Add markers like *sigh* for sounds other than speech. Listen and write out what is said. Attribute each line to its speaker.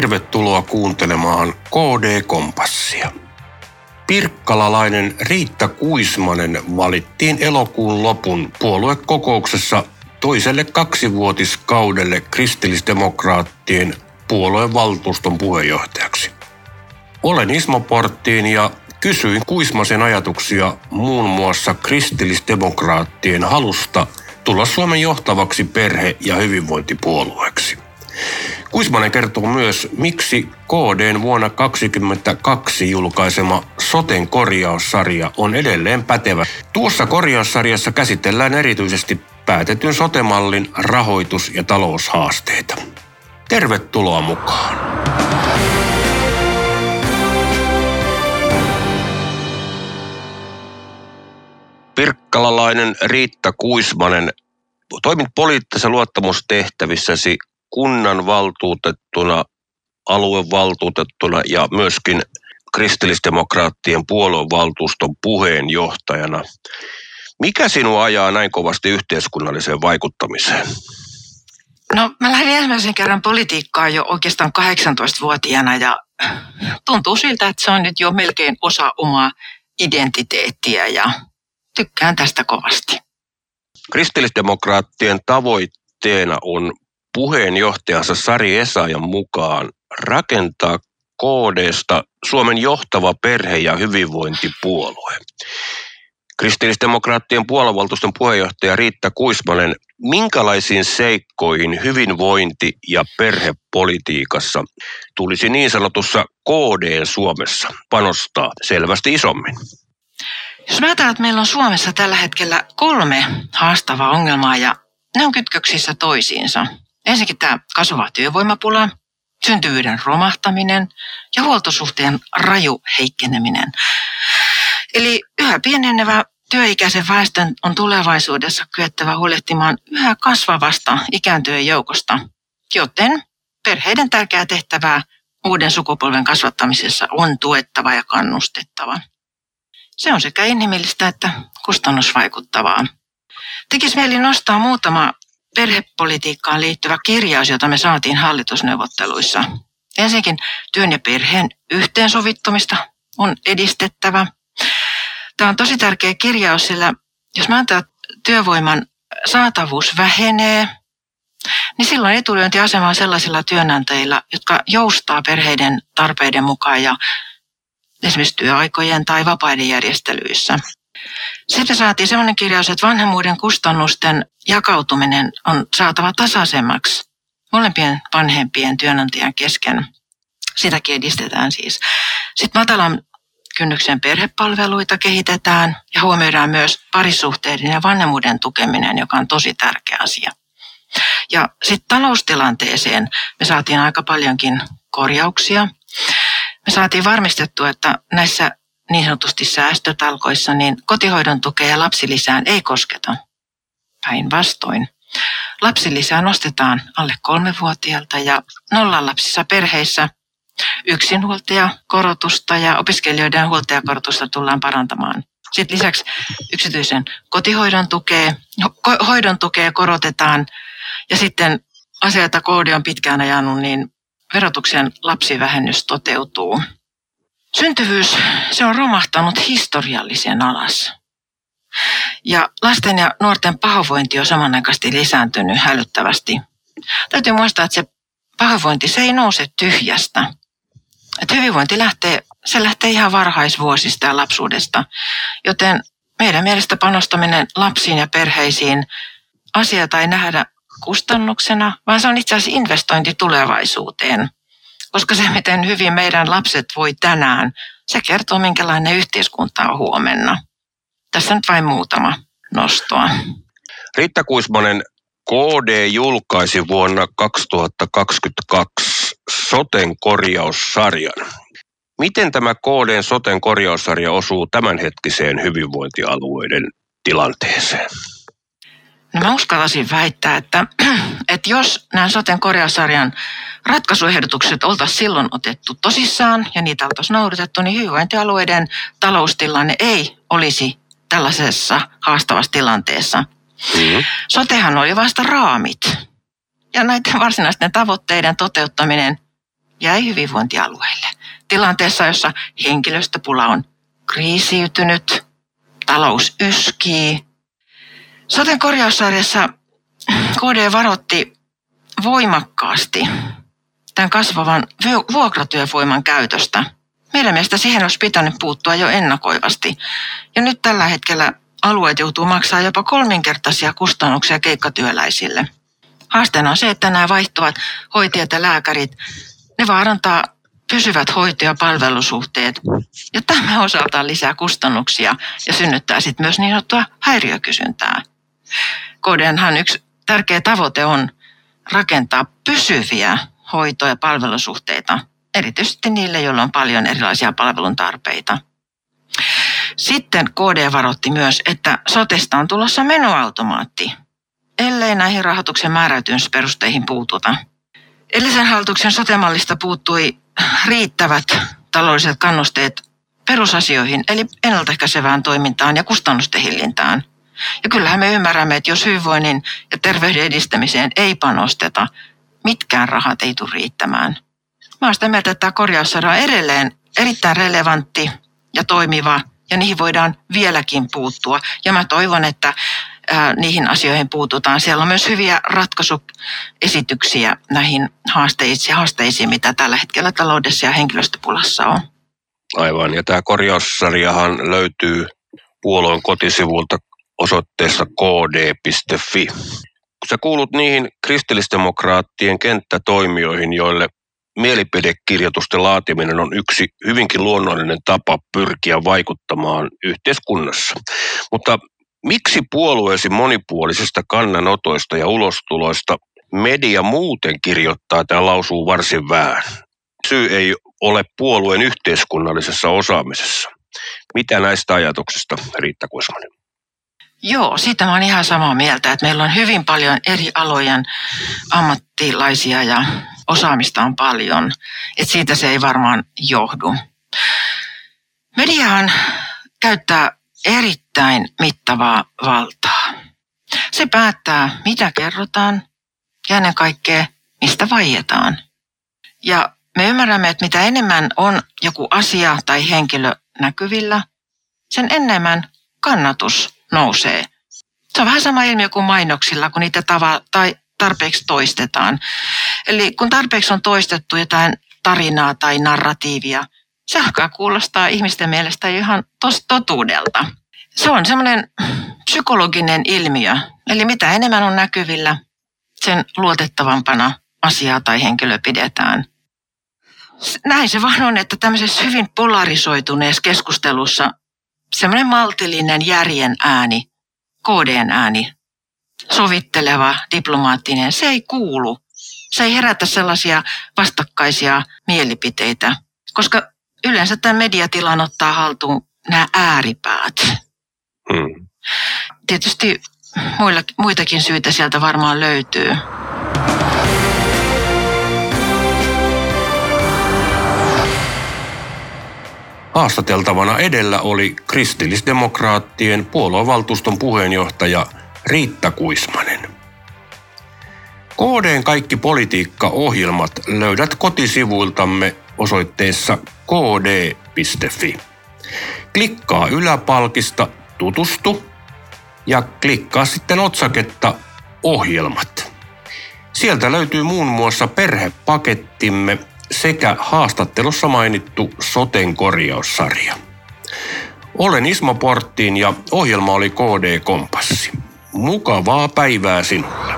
Speaker 1: Tervetuloa kuuntelemaan KD-kompassia. Pirkkalalainen Riitta Kuismanen valittiin elokuun lopun puoluekokouksessa toiselle kaksivuotiskaudelle kristillisdemokraattien puolueen valtuuston puheenjohtajaksi. Olen Ismo Porttiin ja kysyin Kuismasen ajatuksia muun muassa kristillisdemokraattien halusta tulla Suomen johtavaksi perhe- ja hyvinvointipuolueeksi. Kuismanen kertoo myös, miksi KDn vuonna 2022 julkaisema Soten korjaussarja on edelleen pätevä. Tuossa korjaussarjassa käsitellään erityisesti päätetyn sotemallin rahoitus- ja taloushaasteita. Tervetuloa mukaan! Pirkkalalainen Riitta Kuismanen, toimit poliittisessa luottamustehtävissäsi kunnan valtuutettuna, aluevaltuutettuna ja myöskin kristillisdemokraattien puoluevaltuuston puheenjohtajana. Mikä sinua ajaa näin kovasti yhteiskunnalliseen vaikuttamiseen?
Speaker 2: No mä lähdin ensimmäisen kerran politiikkaan jo oikeastaan 18-vuotiaana ja tuntuu siltä, että se on nyt jo melkein osa omaa identiteettiä ja tykkään tästä kovasti.
Speaker 1: Kristillisdemokraattien tavoitteena on puheenjohtajansa Sari Esajan mukaan rakentaa KDsta Suomen johtava perhe- ja hyvinvointipuolue. Kristillisdemokraattien puoluevaltuuston puheenjohtaja Riitta Kuismanen, minkälaisiin seikkoihin hyvinvointi- ja perhepolitiikassa tulisi niin sanotussa KD Suomessa panostaa selvästi isommin?
Speaker 2: Jos mä että meillä on Suomessa tällä hetkellä kolme haastavaa ongelmaa ja ne on kytköksissä toisiinsa. Ensinnäkin tämä kasvava työvoimapula, syntyvyyden romahtaminen ja huoltosuhteen raju heikkeneminen. Eli yhä pienenevä työikäisen väestön on tulevaisuudessa kyettävä huolehtimaan yhä kasvavasta ikääntyjen joukosta, joten perheiden tärkeää tehtävää uuden sukupolven kasvattamisessa on tuettava ja kannustettava. Se on sekä inhimillistä että kustannusvaikuttavaa. Tekisi mieli nostaa muutama perhepolitiikkaan liittyvä kirjaus, jota me saatiin hallitusneuvotteluissa. Ensinnäkin työn ja perheen yhteensovittamista on edistettävä. Tämä on tosi tärkeä kirjaus, sillä jos mä antaa työvoiman saatavuus vähenee, niin silloin etulyöntiasema on sellaisilla työnantajilla, jotka joustaa perheiden tarpeiden mukaan ja esimerkiksi työaikojen tai vapaiden järjestelyissä. Sitten saatiin sellainen kirjaus, että vanhemmuuden kustannusten jakautuminen on saatava tasaisemmaksi molempien vanhempien työnantajan kesken. Sitäkin edistetään siis. Sitten matalan kynnyksen perhepalveluita kehitetään ja huomioidaan myös parisuhteiden ja vanhemmuuden tukeminen, joka on tosi tärkeä asia. Ja sitten taloustilanteeseen me saatiin aika paljonkin korjauksia. Me saatiin varmistettua, että näissä niin sanotusti säästötalkoissa, niin kotihoidon tukea lapsilisään ei kosketa. Päinvastoin. Lapsilisää nostetaan alle kolmevuotiaalta ja nollalapsissa perheissä yksinhuoltajakorotusta ja opiskelijoiden huoltajakorotusta tullaan parantamaan. Sitten lisäksi yksityisen kotihoidon tukea, hoidon tukea korotetaan ja sitten asia, koodi on pitkään ajanut, niin verotuksen lapsivähennys toteutuu. Syntyvyys, se on romahtanut historiallisen alas. Ja lasten ja nuorten pahoinvointi on samanaikaisesti lisääntynyt hälyttävästi. Täytyy muistaa, että se pahoinvointi, se ei nouse tyhjästä. Että hyvinvointi lähtee, se lähtee ihan varhaisvuosista ja lapsuudesta. Joten meidän mielestä panostaminen lapsiin ja perheisiin asioita ei nähdä kustannuksena, vaan se on itse asiassa investointi tulevaisuuteen – koska se, miten hyvin meidän lapset voi tänään, se kertoo, minkälainen yhteiskunta on huomenna. Tässä nyt vain muutama nostoa.
Speaker 1: Riitta Kuismanen, KD julkaisi vuonna 2022 Soten korjaussarjan. Miten tämä KDn Soten korjaussarja osuu tämänhetkiseen hyvinvointialueiden tilanteeseen?
Speaker 2: No mä uskalaisin väittää, että, *clears throat* että jos nämä soten korjaussarjan ratkaisuehdotukset oltaisiin silloin otettu tosissaan ja niitä oltaisiin noudatettu, niin hyvinvointialueiden taloustilanne ei olisi tällaisessa haastavassa tilanteessa. Mm-hmm. Sotehan oli vasta raamit. Ja näiden varsinaisten tavoitteiden toteuttaminen jäi hyvinvointialueille. Tilanteessa, jossa henkilöstöpula on kriisiytynyt, talous yskii. Soten korjaussarjassa KD varotti voimakkaasti tämän kasvavan vuokratyövoiman käytöstä. Meidän mielestä siihen olisi pitänyt puuttua jo ennakoivasti. Ja nyt tällä hetkellä alueet joutuu maksaa jopa kolminkertaisia kustannuksia keikkatyöläisille. Haasteena on se, että nämä vaihtuvat hoitajat ja lääkärit, ne vaarantaa pysyvät hoito- ja palvelusuhteet. Ja tämä osaltaan lisää kustannuksia ja synnyttää sitten myös niin sanottua häiriökysyntää. KDNhan yksi tärkeä tavoite on rakentaa pysyviä hoito- ja palvelusuhteita, erityisesti niille, joilla on paljon erilaisia palveluntarpeita. Sitten KD varoitti myös, että sotesta on tulossa menoautomaatti, ellei näihin rahoituksen määräytymisperusteihin puututa. Edellisen hallituksen sotemallista puuttui riittävät taloudelliset kannusteet perusasioihin, eli ennaltaehkäisevään toimintaan ja kustannusten hillintään. Ja kyllähän me ymmärrämme, että jos hyvinvoinnin ja terveyden edistämiseen ei panosteta, mitkään rahat ei tule riittämään. Mä olen sitä mieltä, että tämä korjaussarja on edelleen erittäin relevantti ja toimiva ja niihin voidaan vieläkin puuttua. Ja mä toivon, että niihin asioihin puututaan. Siellä on myös hyviä ratkaisuesityksiä näihin haasteisiin, haasteisiin mitä tällä hetkellä taloudessa ja henkilöstöpulassa on.
Speaker 1: Aivan, ja tämä korjaussarjahan löytyy puolueen kotisivulta osoitteessa kd.fi. Sä kuulut niihin kristillisdemokraattien kenttätoimijoihin, joille mielipidekirjoitusten laatiminen on yksi hyvinkin luonnollinen tapa pyrkiä vaikuttamaan yhteiskunnassa. Mutta miksi puolueesi monipuolisista kannanotoista ja ulostuloista media muuten kirjoittaa tai lausuu varsin vähän? Syy ei ole puolueen yhteiskunnallisessa osaamisessa. Mitä näistä ajatuksista, Riitta Kuismanen?
Speaker 2: Joo, siitä mä oon ihan samaa mieltä, että meillä on hyvin paljon eri alojen ammattilaisia ja osaamista on paljon. Että siitä se ei varmaan johdu. Mediahan käyttää erittäin mittavaa valtaa. Se päättää, mitä kerrotaan ja ennen kaikkea, mistä vaietaan. Ja me ymmärrämme, että mitä enemmän on joku asia tai henkilö näkyvillä, sen enemmän kannatus nousee. Se on vähän sama ilmiö kuin mainoksilla, kun niitä tava, tai tarpeeksi toistetaan. Eli kun tarpeeksi on toistettu jotain tarinaa tai narratiivia, se alkaa kuulostaa ihmisten mielestä ihan tos totuudelta. Se on semmoinen psykologinen ilmiö. Eli mitä enemmän on näkyvillä, sen luotettavampana asiaa tai henkilö pidetään. Näin se vaan on, että tämmöisessä hyvin polarisoituneessa keskustelussa semmoinen maltillinen järjen ääni, KDn ääni, sovitteleva, diplomaattinen, se ei kuulu. Se ei herätä sellaisia vastakkaisia mielipiteitä, koska yleensä tämä mediatilan ottaa haltuun nämä ääripäät. Hmm. Tietysti muilla, muitakin syitä sieltä varmaan löytyy.
Speaker 1: Haastateltavana edellä oli kristillisdemokraattien puoluevaltuuston puheenjohtaja Riitta Kuismanen. KDn kaikki politiikkaohjelmat löydät kotisivuiltamme osoitteessa kd.fi. Klikkaa yläpalkista Tutustu ja klikkaa sitten otsaketta Ohjelmat. Sieltä löytyy muun muassa perhepakettimme sekä haastattelussa mainittu Soten korjaussarja. Olen Ismo Porttiin ja ohjelma oli KD Kompassi. Mukavaa päivää sinulle.